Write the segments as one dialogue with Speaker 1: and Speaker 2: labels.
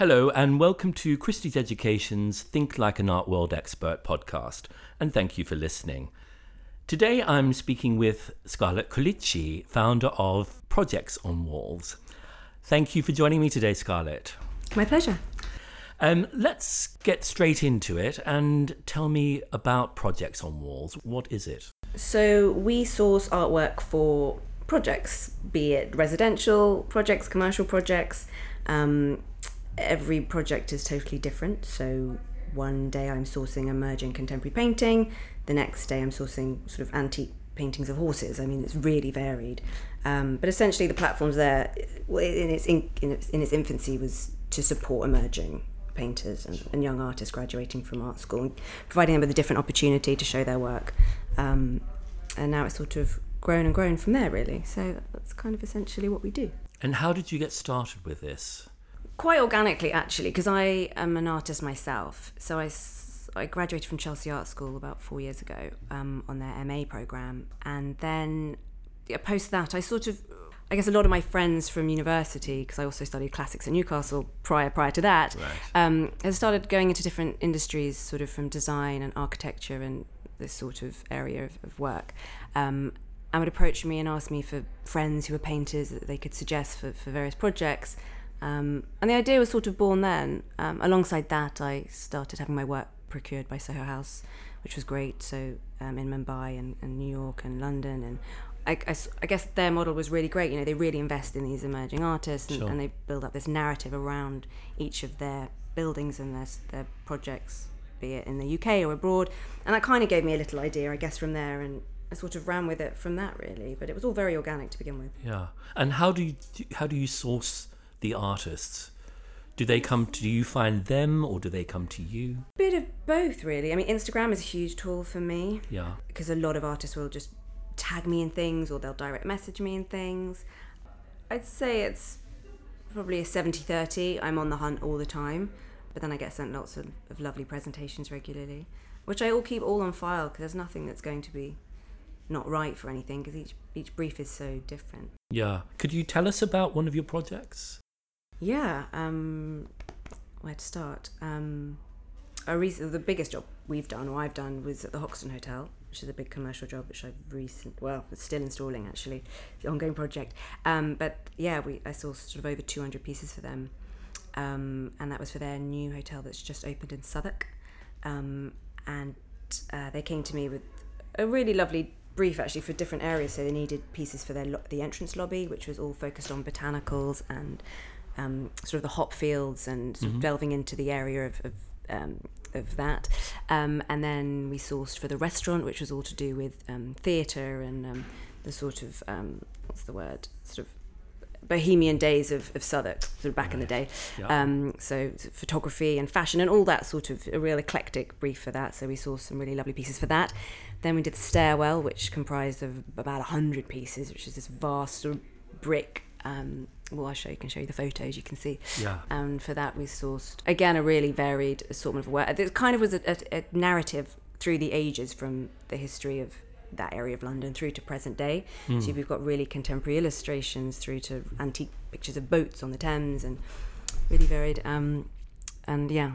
Speaker 1: Hello, and welcome to Christie's Education's Think Like an Art World Expert podcast, and thank you for listening. Today I'm speaking with Scarlett Colici, founder of Projects on Walls. Thank you for joining me today, Scarlett.
Speaker 2: My pleasure.
Speaker 1: Um, let's get straight into it and tell me about Projects on Walls. What is it?
Speaker 2: So, we source artwork for projects, be it residential projects, commercial projects. Um, every project is totally different. So one day I'm sourcing emerging contemporary painting, the next day I'm sourcing sort of antique paintings of horses. I mean, it's really varied. Um, but essentially, the platform's there in its, in, in its in its infancy was to support emerging painters and, and, young artists graduating from art school, providing them with a different opportunity to show their work. Um, and now it's sort of grown and grown from there, really. So that's kind of essentially what we do.
Speaker 1: And how did you get started with this?
Speaker 2: Quite organically actually because I am an artist myself. So I, I graduated from Chelsea Art School about four years ago um, on their MA program, and then yeah, post that I sort of. I guess a lot of my friends from university, because I also studied classics at Newcastle prior prior to that, right. um, has started going into different industries, sort of from design and architecture and this sort of area of, of work. Um, and would approach me and ask me for friends who were painters that they could suggest for, for various projects. Um, and the idea was sort of born then. Um, alongside that, I started having my work procured by Soho House, which was great. So um, in Mumbai and, and, New York and London, and I, I, I, guess their model was really great. You know, they really invest in these emerging artists, and, sure. and they build up this narrative around each of their buildings and their their projects, be it in the UK or abroad. And that kind of gave me a little idea, I guess, from there. And I sort of ran with it from that, really. But it was all very organic to begin with.
Speaker 1: Yeah. And how do you how do you source the artists? Do they come to you find them or do they come to you?
Speaker 2: A bit of both really. I mean Instagram is a huge tool for me.
Speaker 1: Yeah.
Speaker 2: Because a lot of artists will just tag me in things or they'll direct message me in things. I'd say it's probably a 70-30. I'm on the hunt all the time, but then I get sent lots of, of lovely presentations regularly, which I all keep all on file because there's nothing that's going to be not right for anything because each each brief is so different.
Speaker 1: Yeah. Could you tell us about one of your projects?
Speaker 2: Yeah, um, where to start? Um, a the biggest job we've done, or I've done, was at the Hoxton Hotel, which is a big commercial job, which I've recent, well, it's still installing actually, the ongoing project. Um, but yeah, we I saw sort of over 200 pieces for them, um, and that was for their new hotel that's just opened in Southwark, um, and uh, they came to me with a really lovely brief actually for different areas. So they needed pieces for their lo- the entrance lobby, which was all focused on botanicals and um, sort of the hop fields and sort mm-hmm. of delving into the area of, of, um, of that. Um, and then we sourced for the restaurant, which was all to do with um, theatre and um, the sort of, um, what's the word, sort of bohemian days of, of Southwark, sort of back right. in the day. Um, so photography and fashion and all that sort of a real eclectic brief for that. So we saw some really lovely pieces for that. Then we did the stairwell, which comprised of about hundred pieces, which is this vast sort of brick um, well, I show you can show you the photos. You can see.
Speaker 1: Yeah.
Speaker 2: And for that, we sourced again a really varied assortment of work. It kind of was a, a, a narrative through the ages from the history of that area of London through to present day. Mm. So we've got really contemporary illustrations through to antique pictures of boats on the Thames and really varied. Um, and yeah,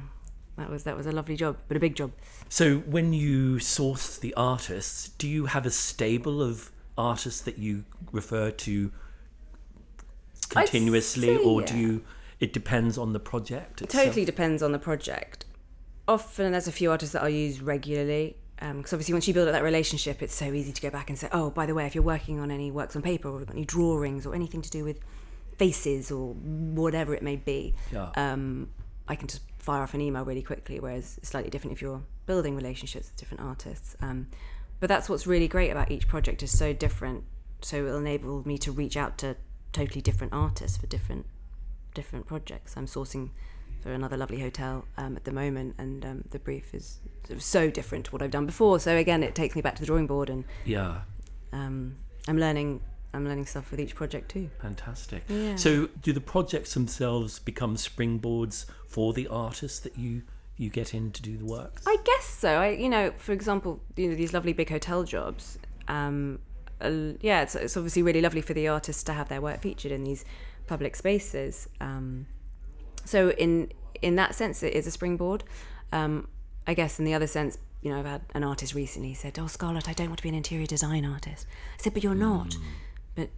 Speaker 2: that was that was a lovely job, but a big job.
Speaker 1: So when you source the artists, do you have a stable of artists that you refer to continuously, or do you? It depends on the project.
Speaker 2: It totally depends on the project. Often, there's a few artists that I'll use regularly because um, obviously once you build up that relationship, it's so easy to go back and say, oh, by the way, if you're working on any works on paper or any drawings or anything to do with faces or whatever it may be,
Speaker 1: yeah.
Speaker 2: um, I can just fire off an email really quickly. Whereas it's slightly different if you're building relationships with different artists. Um, but that's what's really great about each project is so different. So it'll enable me to reach out to totally different artists for different different projects. I'm sourcing for another lovely hotel um, at the moment, and um, the brief is sort of so different to what I've done before. So again, it takes me back to the drawing board, and
Speaker 1: yeah,
Speaker 2: um, I'm learning. I'm learning stuff with each project too.
Speaker 1: Fantastic.
Speaker 2: Yeah.
Speaker 1: So, do the projects themselves become springboards for the artists that you you get in to do the work?
Speaker 2: I guess so. I, you know, for example, you know these lovely big hotel jobs. Um, yeah, it's, it's obviously really lovely for the artists to have their work featured in these public spaces. Um, so in in that sense, it is a springboard. Um, I guess in the other sense, you know, I've had an artist recently said, "Oh, Scarlett, I don't want to be an interior design artist." I said, "But you're not.
Speaker 1: Mm.
Speaker 2: But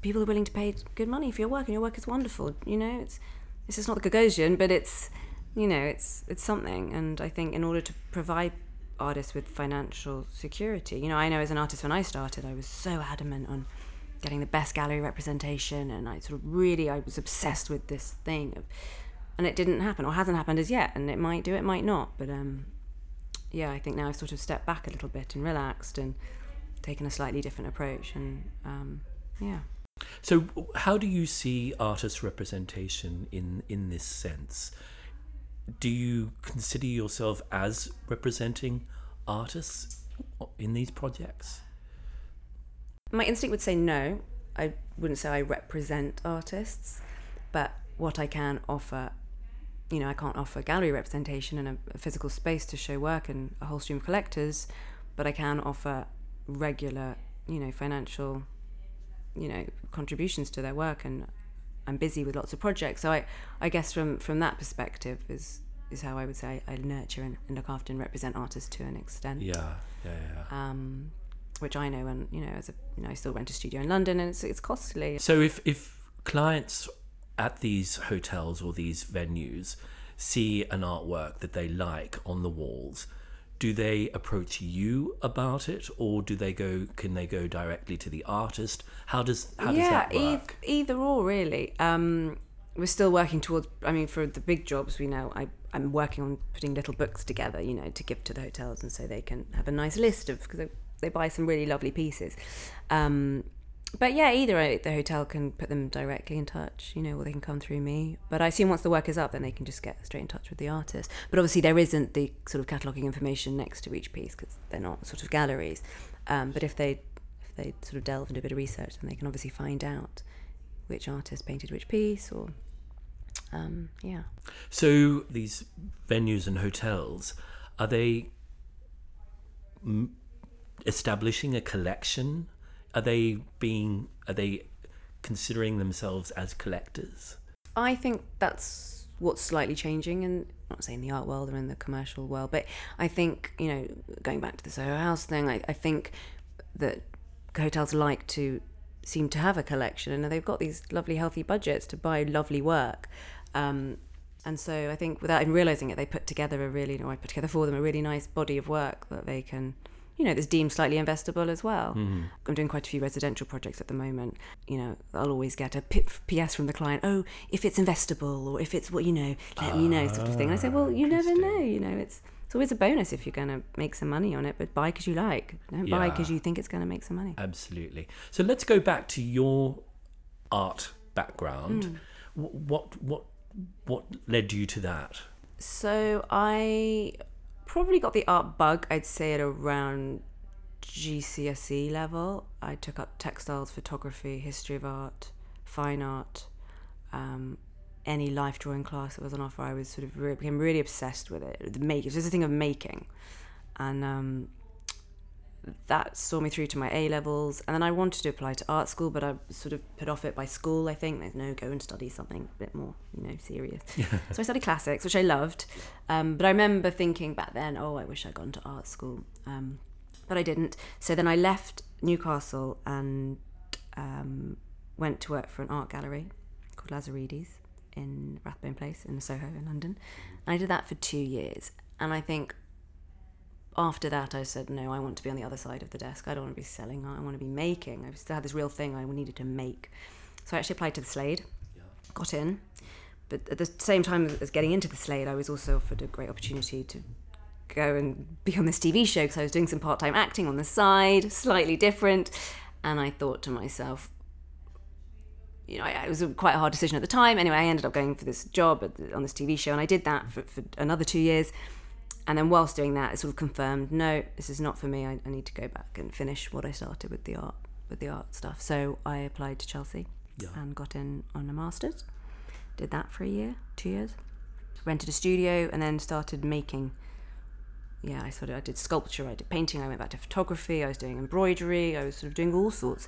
Speaker 2: people are willing to pay good money for your work, and your work is wonderful. You know, it's it's just not the Gagosian, but it's you know, it's it's something. And I think in order to provide artists with financial security, you know, I know as an artist when I started, I was so adamant on getting the best gallery representation, and I sort of really I was obsessed with this thing of, and it didn't happen or hasn't happened as yet, and it might do, it might not, but um, yeah, I think now I've sort of stepped back a little bit and relaxed and taken a slightly different approach, and um, yeah.
Speaker 1: So, how do you see artist representation in in this sense? Do you consider yourself as representing artists in these projects?
Speaker 2: My instinct would say no. I wouldn't say I represent artists, but what I can offer, you know, I can't offer gallery representation and a, physical space to show work and a whole stream of collectors, but I can offer regular, you know, financial, you know, contributions to their work and I'm busy with lots of projects. So I, I guess from from that perspective is is how I would say I nurture and, and look after and represent artists to an extent.
Speaker 1: Yeah, yeah, yeah.
Speaker 2: Um, which I know, and you know, as a you know, I still rent a studio in London, and it's it's costly.
Speaker 1: So if if clients at these hotels or these venues see an artwork that they like on the walls, do they approach you about it, or do they go? Can they go directly to the artist? How does how does that work?
Speaker 2: eith- either or really. Um, we're still working towards. I mean, for the big jobs, we know I I'm working on putting little books together, you know, to give to the hotels, and so they can have a nice list of because they, they buy some really lovely pieces. Um, but yeah, either the hotel can put them directly in touch, you know, or they can come through me. But I assume once the work is up, then they can just get straight in touch with the artist. But obviously, there isn't the sort of cataloguing information next to each piece because they're not sort of galleries. Um, but if they if they sort of delve into a bit of research, then they can obviously find out which artist painted which piece, or um, yeah.
Speaker 1: So these venues and hotels are they m- establishing a collection? Are they being are they considering themselves as collectors?
Speaker 2: I think that's what's slightly changing, and I'm not saying the art world or in the commercial world, but I think you know, going back to the Soho House thing, I, I think that hotels like to seem to have a collection, and they've got these lovely, healthy budgets to buy lovely work. Um, and so I think without even realizing it, they put together a really, or I put together for them a really nice body of work that they can, you know, that's deemed slightly investable as well. Mm-hmm. I'm doing quite a few residential projects at the moment. You know, I'll always get a PS from the client, oh, if it's investable or if it's what, you know, let me know, sort of thing. And I say, well, you never know, you know, it's, it's always a bonus if you're going to make some money on it, but buy because you like. Don't buy because you think it's going to make some money.
Speaker 1: Absolutely. So let's go back to your art background. Mm. Wh- What what what led you to that?
Speaker 2: So I probably got the art bug, I'd say at around GCSE level. I took up textiles, photography, history of art, fine art, um, any life drawing class that was on offer. I was sort of re- became really obsessed with it. The make, it was just a thing of making, and um, that saw me through to my A levels. And then I wanted to apply to art school, but I sort of put off it by school. I think there's no go and study something a bit more, you know, serious. so I studied classics, which I loved. Um, but I remember thinking back then, oh, I wish I'd gone to art school. Um, but I didn't. So then I left Newcastle and um, went to work for an art gallery called Lazarides in Rathbone Place in Soho in London. And I did that for two years. And I think after that, I said, no, I want to be on the other side of the desk. I don't want to be selling. I want to be making. I still had this real thing I needed to make. So I actually applied to the Slade, got in. But at the same time as getting into the Slade, I was also offered a great opportunity to go and be on this TV show because I was doing some part time acting on the side, slightly different. And I thought to myself, you know, it was a quite a hard decision at the time. Anyway, I ended up going for this job at the, on this TV show, and I did that for, for another two years. And then, whilst doing that, it sort of confirmed, no, this is not for me. I, I need to go back and finish what I started with the art, with the art stuff. So I applied to Chelsea
Speaker 1: Yeah.
Speaker 2: and got in on a masters. Did that for a year, two years. Rented a studio, and then started making. Yeah, I sort of I did sculpture, I did painting, I went back to photography, I was doing embroidery, I was sort of doing all sorts.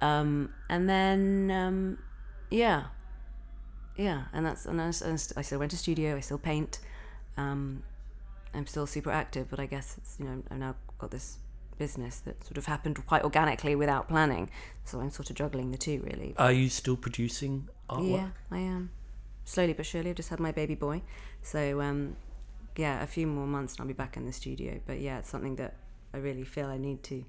Speaker 2: Um, and then, um, yeah, yeah, and that's and I, I still went to studio. I still paint. Um, I'm still super active, but I guess it's you know I've now got this business that sort of happened quite organically without planning. So I'm sort of juggling the two really.
Speaker 1: Are you still producing artwork?
Speaker 2: Yeah, I am. Slowly but surely, I've just had my baby boy. So, um, yeah, a few more months and I'll be back in the studio. But yeah, it's something that I really feel I need to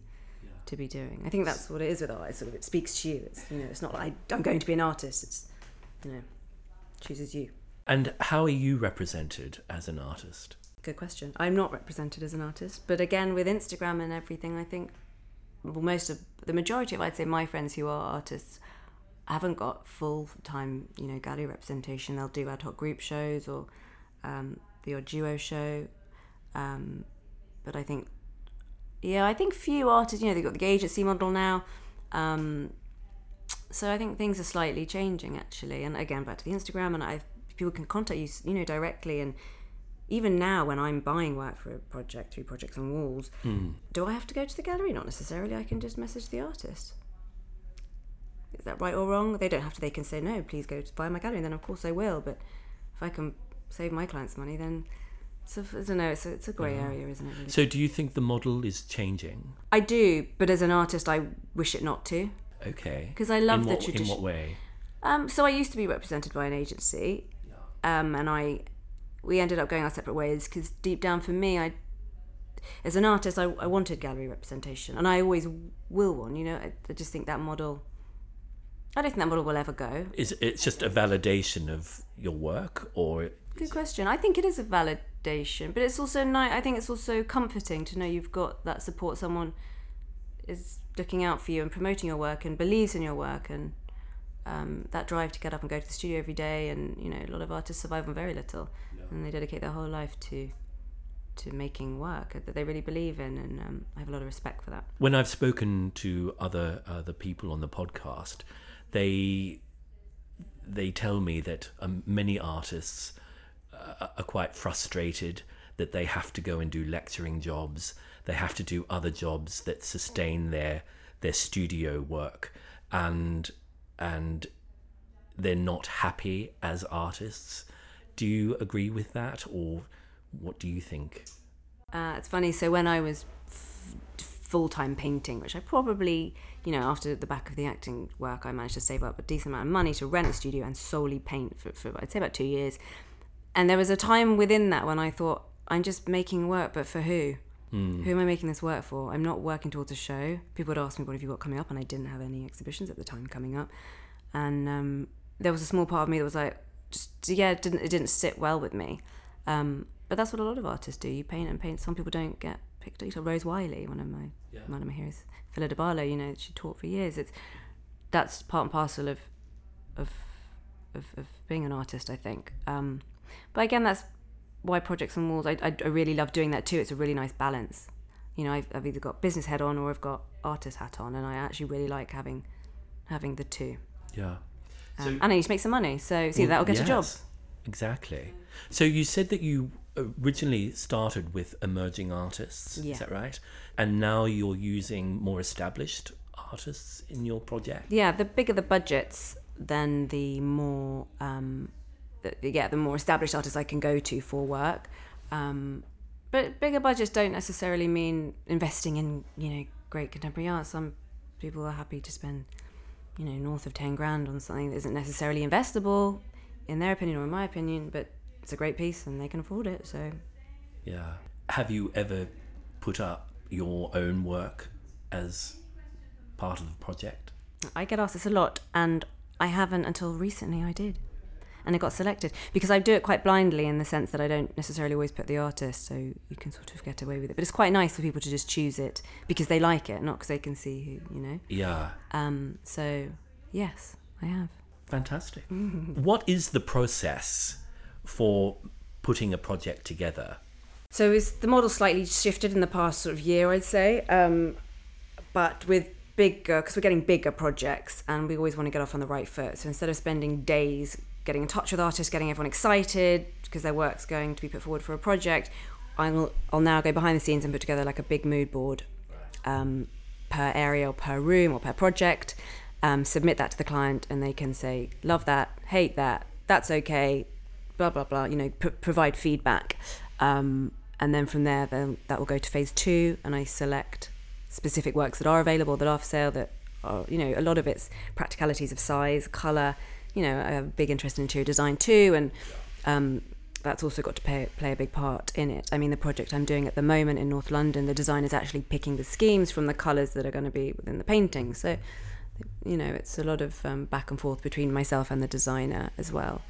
Speaker 2: to be doing. I think that's what it is with art. It's sort of it speaks to you. It's you know, it's not like I'm going to be an artist. It's you know, chooses you.
Speaker 1: And how are you represented as an artist?
Speaker 2: Good question. I'm not represented as an artist, but again, with Instagram and everything, I think well, most of the majority of I'd say my friends who are artists haven't got full time, you know, gallery representation. They'll do ad hoc group shows or um, the odd duo show. Um, but I think, yeah, I think few artists, you know, they've got the agency model now. Um, so I think things are slightly changing actually. And again, back to the Instagram, and I people can contact you, you know, directly. And even now, when I'm buying work for a project through Projects on Walls, do I have to go to the gallery? Not necessarily. I can just message the artist. Is that right or wrong? They don't have to. They can say no. Please go to buy my gallery. And then of course I will. But if I can save my clients money, then so I don't know. It's a, it's a grey area, isn't it? Really?
Speaker 1: So, do you think the model is changing?
Speaker 2: I do, but as an artist, I wish it not to.
Speaker 1: Okay.
Speaker 2: Because I love
Speaker 1: in
Speaker 2: the
Speaker 1: what,
Speaker 2: tradition-
Speaker 1: In what way?
Speaker 2: Um, so I used to be represented by an agency, um, and I we ended up going our separate ways because deep down for me, I as an artist, I, I wanted gallery representation, and I always will want. You know, I, I just think that model. I don't think that model will ever go.
Speaker 1: Is it's just a validation of your work, or
Speaker 2: Good question. I think it is a validation, but it's also nice. I think it's also comforting to know you've got that support. Someone is looking out for you and promoting your work and believes in your work, and um, that drive to get up and go to the studio every day. And you know, a lot of artists survive on very little, and they dedicate their whole life to to making work that they really believe in. And um, I have a lot of respect for that.
Speaker 1: when I've spoken to other other people on the podcast, they they tell me that um, many artists uh, are quite frustrated that they have to go and do lecturing jobs. They have to do other jobs that sustain their their studio work, and and they're not happy as artists. Do you agree with that, or what do you think?
Speaker 2: Uh, it's funny. So when I was f- full time painting, which I probably, you know, after the back of the acting work, I managed to save up a decent amount of money to rent a studio and solely paint for, for I'd say about two years. And there was a time within that when I thought, I'm just making work, but for who? Who am I making this work for? I'm not working towards a show. People would ask me, "What have you got coming up?" And I didn't have any exhibitions at the time coming up. And um, there was a small part of me that was like, just yeah, it didn't it didn't sit well with me. Um, but that's what a lot of artists do. You paint and paint. Some people don't get picked up. Rose Wiley, one of my one of my heroes, Phyllida Barlow. You know, she taught for years. It's that's part and parcel of of of, of being an artist. I think. Um, but again, that's why projects on walls. I, I, I really love doing that too. It's a really nice balance. You know, I've, I've either got business head on or I've got artist hat on, and I actually really like having having the two.
Speaker 1: Yeah.
Speaker 2: Um, and I need to make some money, so see that'll get a job.
Speaker 1: Exactly. So you said that you originally started with emerging artists.
Speaker 2: Yeah.
Speaker 1: Is that right? And now you're using more established artists in your project.
Speaker 2: Yeah, the bigger the budgets, then the more, um, the, yeah, the more established artists I can go to for work. Um, but bigger budgets don't necessarily mean investing in, you know, great contemporary art. Some people are happy to spend, you know, north of ten grand on something that isn't necessarily investable, in their opinion or in my opinion, but it's a great piece and they can afford it. So
Speaker 1: Yeah. Have you ever put up your own work as part of the project?
Speaker 2: I get asked this a lot, and I haven't until recently. I did, and it got selected because I do it quite blindly in the sense that I don't necessarily always put the artist, so you can sort of get away with it. But it's quite nice for people to just choose it because they like it, not because they can see who you know.
Speaker 1: Yeah.
Speaker 2: Um, so yes, I have.
Speaker 1: Fantastic. What is the process for putting a project together?
Speaker 2: So is the model slightly shifted in the past sort of year, I'd say, um, but with bigger because we're getting bigger projects and we always want to get off on the right foot. So instead of spending days getting in touch with artists, getting everyone excited because their work's going to be put forward for a project, I'll I'll now go behind the scenes and put together like a big mood board um, per area or per room or per project. Um, submit that to the client and they can say love that, hate that, that's okay, blah blah blah. You know, p- provide feedback, um, and then from there, then that will go to phase two, and I select specific works that are available, that are for sale, that are you know a lot of it's practicalities of size, color. You know, I have a big interest in interior design too, and um, that's also got to play, play a big part in it. I mean, the project I'm doing at the moment in North London, the design is actually picking the schemes from the colours that are going to be within the painting. So, you know, it's a lot of um, back and forth between myself and the designer as well.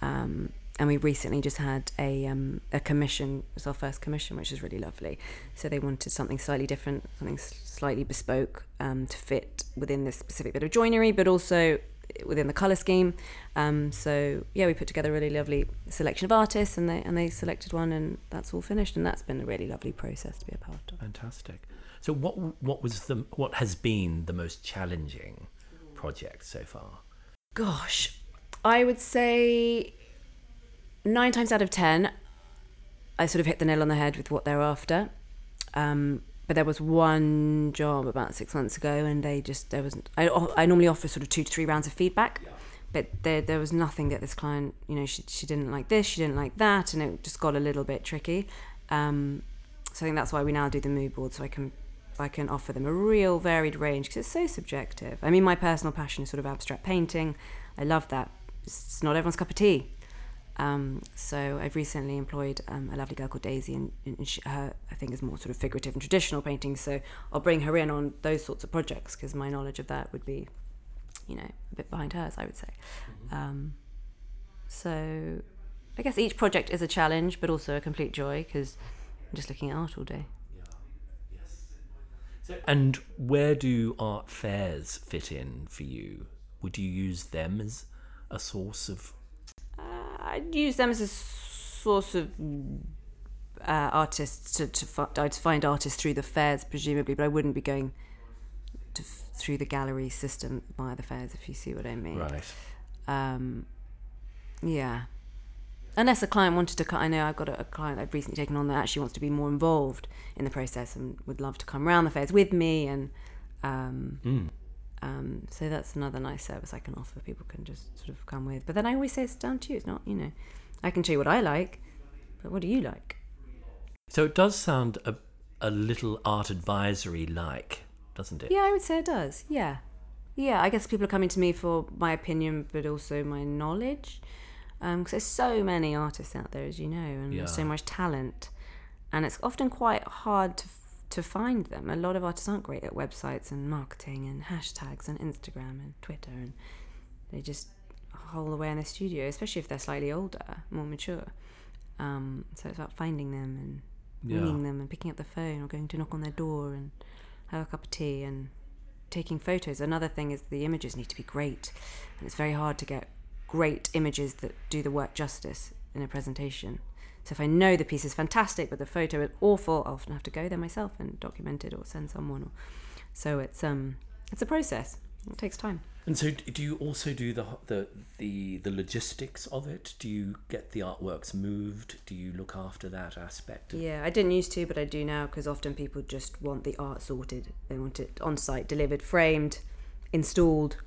Speaker 2: Um, and we recently just had a um, a commission. It was our first commission, which is really lovely. So they wanted something slightly different, something slightly bespoke um, to fit within this specific bit of joinery, but also within the color scheme. Um, so yeah, we put together a really lovely selection of artists, and they and they selected one, and that's all finished, and that's been a really lovely process to be a part of.
Speaker 1: Fantastic. So what what was the what has been the most challenging project so far?
Speaker 2: Gosh, I would say nine times out of ten, I sort of hit the nail on the head with what they're after. Um, but there was one job about six months ago, and they just there wasn't. I I normally offer sort of two to three rounds of feedback, yeah. but there there was nothing that this client, you know, she she didn't like this, she didn't like that, and it just got a little bit tricky. Um, so I think that's why we now do the mood board, so I can I can offer them a real varied range because it's so subjective. I mean, my personal passion is sort of abstract painting. I love that. It's not everyone's cup of tea. Um, so I've recently employed um, a lovely girl called Daisy, and, and she, her I think is more sort of figurative and traditional painting. So I'll bring her in on those sorts of projects because my knowledge of that would be, you know, a bit behind hers, I would say. Mm-hmm. Um, so I guess each project is a challenge, but also a complete joy because I'm just looking at art all day.
Speaker 1: And where do art fairs fit in for you? Would you use them as a source of
Speaker 2: I'd use them as a source of uh, artists to, to fi- I'd find artists through the fairs presumably, but I wouldn't be going to f- through the gallery system via the fairs if you see what I mean.
Speaker 1: Right.
Speaker 2: Um, yeah. Unless a client wanted to, I know I've got a, a client I've recently taken on that actually wants to be more involved in the process and would love to come around the fairs with me and um, mm. Um, so that's another nice service I can offer. People can just sort of come with. But then I always say it's down to you. It's not, you know, I can show you what I like, but what do you like?
Speaker 1: So it does sound a, a little art advisory like, doesn't it?
Speaker 2: Yeah, I would say it does. Yeah. Yeah, I guess people are coming to me for my opinion, but also my knowledge. Because um, there's so many artists out there, as you know, and yeah. there's so much talent. And it's often quite hard to to find them. A lot of artists aren't great at websites and marketing and hashtags and Instagram and Twitter, and they just hole away in their studio, especially if they're slightly older, more mature. Um, so it's about finding them and ringing yeah. them and picking up the phone or going to knock on their door and have a cup of tea and taking photos. Another thing is the images need to be great, and it's very hard to get great images that do the work justice in a presentation. So if I know the piece is fantastic but the photo is awful, I often have to go there myself and document it or send someone. Or, so it's um it's a process. It takes time.
Speaker 1: And so, do you also do the the the the logistics of it? Do you get the artworks moved? Do you look after that aspect?
Speaker 2: Yeah, I didn't used to, but I do now because often people just want the art sorted. They want it on site, delivered, framed, installed.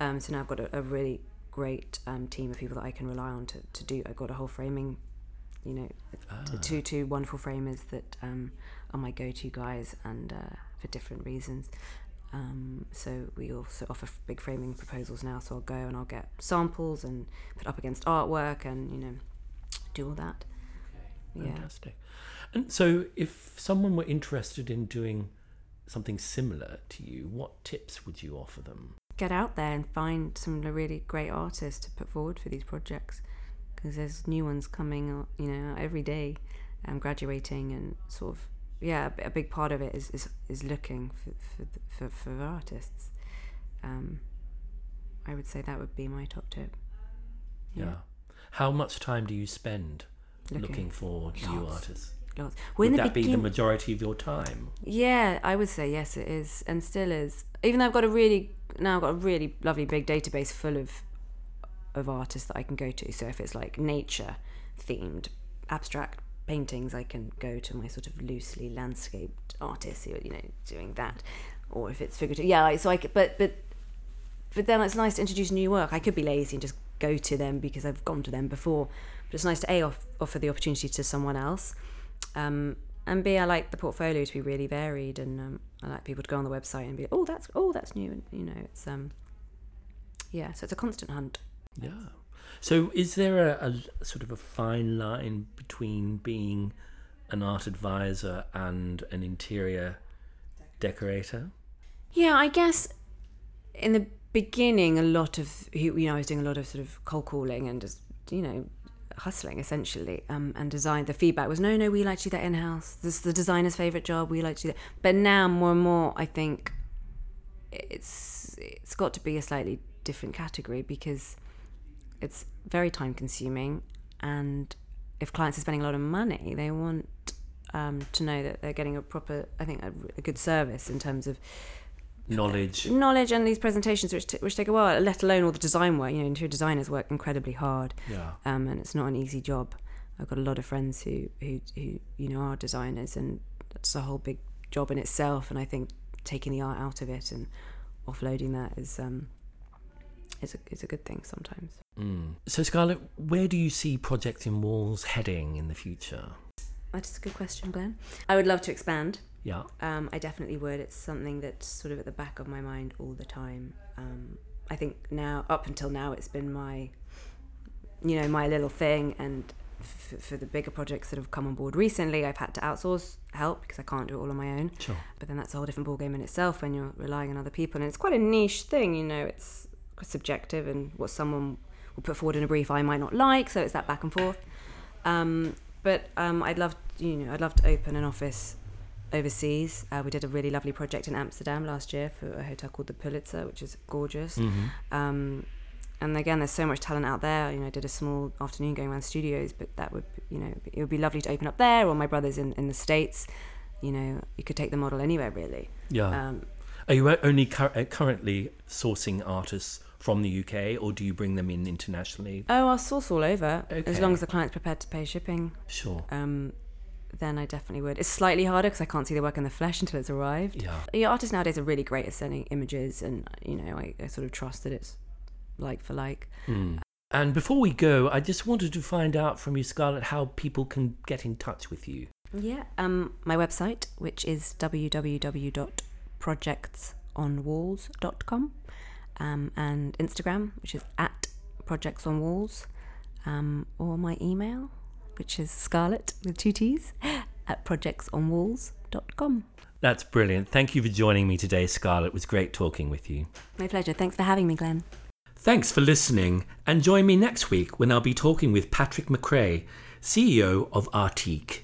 Speaker 2: Um, so now I've got a, a really great um, team of people that I can rely on to, to do. I've got a whole framing you know, ah. two two wonderful framers that um, are my go-to guys, and uh, for different reasons. Um, so we also offer big framing proposals now. So I'll go and I'll get samples and put up against artwork, and you know, do all that.
Speaker 1: Okay. Fantastic. Yeah. And so, if someone were interested in doing something similar to you, what tips would you offer them?
Speaker 2: Get out there and find some really great artists to put forward for these projects because there's new ones coming, you know, every day. I'm graduating and sort of yeah, a big part of it is is, is looking for for, for, for artists. Um, I would say that would be my top tip.
Speaker 1: Yeah. yeah. How much time do you spend looking, looking for Lots. new artists?
Speaker 2: Lots.
Speaker 1: Well, would that begin- be the majority of your time?
Speaker 2: Yeah, I would say yes, it is, and still is. Even though I've got a really now I've got a really lovely big database full of of artists that I can go to. So if it's like nature themed abstract paintings, I can go to my sort of loosely landscaped artists who are, you know, doing that. Or if it's figurative, yeah. Like, so I could, but but but then it's nice to introduce new work. I could be lazy and just go to them because I've gone to them before. But it's nice to a off, offer the opportunity to someone else, um, and b I like the portfolio to be really varied, and um, I like people to go on the website and be oh that's oh that's new, and you know it's um yeah, so it's a constant hunt.
Speaker 1: Yeah. So is there a, a sort of a fine line between being an art advisor and an interior decorator?
Speaker 2: Yeah, I guess in the beginning, a lot of you know, I was doing a lot of sort of cold calling and just you know, hustling essentially. Um, and design. The feedback was, no, no, we like to do that in house. This is the designer's favorite job. We like to do that. But now, more and more, I think it's it's got to be a slightly different category because it's very time consuming and if clients are spending a lot of money they want um, to know that they're getting a proper i think a, a good service in terms of
Speaker 1: knowledge.
Speaker 2: knowledge and these presentations which, t- which take a while let alone all the design work. You know interior designers work incredibly hard
Speaker 1: yeah.
Speaker 2: um, and it's not an easy job. I've got a lot of friends who, who who you know are designers and that's a whole big job in itself and i think taking the art out of it and offloading that is um, is a, is a good thing sometimes.
Speaker 1: Mm. So, Scarlett, where do you see Projects in Walls heading in the future?
Speaker 2: That is a good question, Glenn. I would love to expand.
Speaker 1: Yeah.
Speaker 2: Um, I definitely would. It's something that's sort of at the back of my mind all the time. Um, I think now, up until now, it's been my, you know, my little thing. And f- for the bigger projects that have come on board recently, I've had to outsource help because I can't do it all on my own.
Speaker 1: Sure.
Speaker 2: But then that's a whole different ballgame in itself when you're relying on other people. And it's quite a niche thing, you know, it's subjective and what someone will put forward in a brief I might not like. So it's that back and forth. Um, but um, I'd love, you know, I'd love to open an office overseas. Uh, we did a really lovely project in Amsterdam last year for a hotel called the Pulitzer, which is gorgeous.
Speaker 1: Mm-hmm.
Speaker 2: Um, and again, there's so much talent out there. You know, I did a small afternoon going around studios, but that would, you know, it would be lovely to open up there. Or my brothers in, in the states, you know, you could take the model anywhere really.
Speaker 1: Yeah.
Speaker 2: Um,
Speaker 1: Are you only cur- currently sourcing artists from the UK, or do you bring them in internationally?
Speaker 2: oh, I'll source all over
Speaker 1: Okay.
Speaker 2: as long as the client's prepared to pay shipping.
Speaker 1: Sure.
Speaker 2: Um, then I definitely would. It's slightly harder because I can't see the work in the flesh until it's arrived.
Speaker 1: Yeah.
Speaker 2: Yeah, artists nowadays are really great at sending images, and you know, I, I sort of trust that it's like for like.
Speaker 1: Mm. And before we go, I just wanted to find out from you, Scarlett, how people can get in touch with you.
Speaker 2: Yeah. Um, my website, which is www.projectsonwalls.com, um, and Instagram, which is at projects on walls, um, or my email, which is Scarlett with two T's at projectsonwalls.com.
Speaker 1: That's brilliant. Thank you for joining me today, Scarlett. It was great talking with you.
Speaker 2: My pleasure. Thanks for having me, Glenn.
Speaker 1: Thanks for listening, and join me next week when I'll be talking with Patrick McCrae, CEO of Artiq.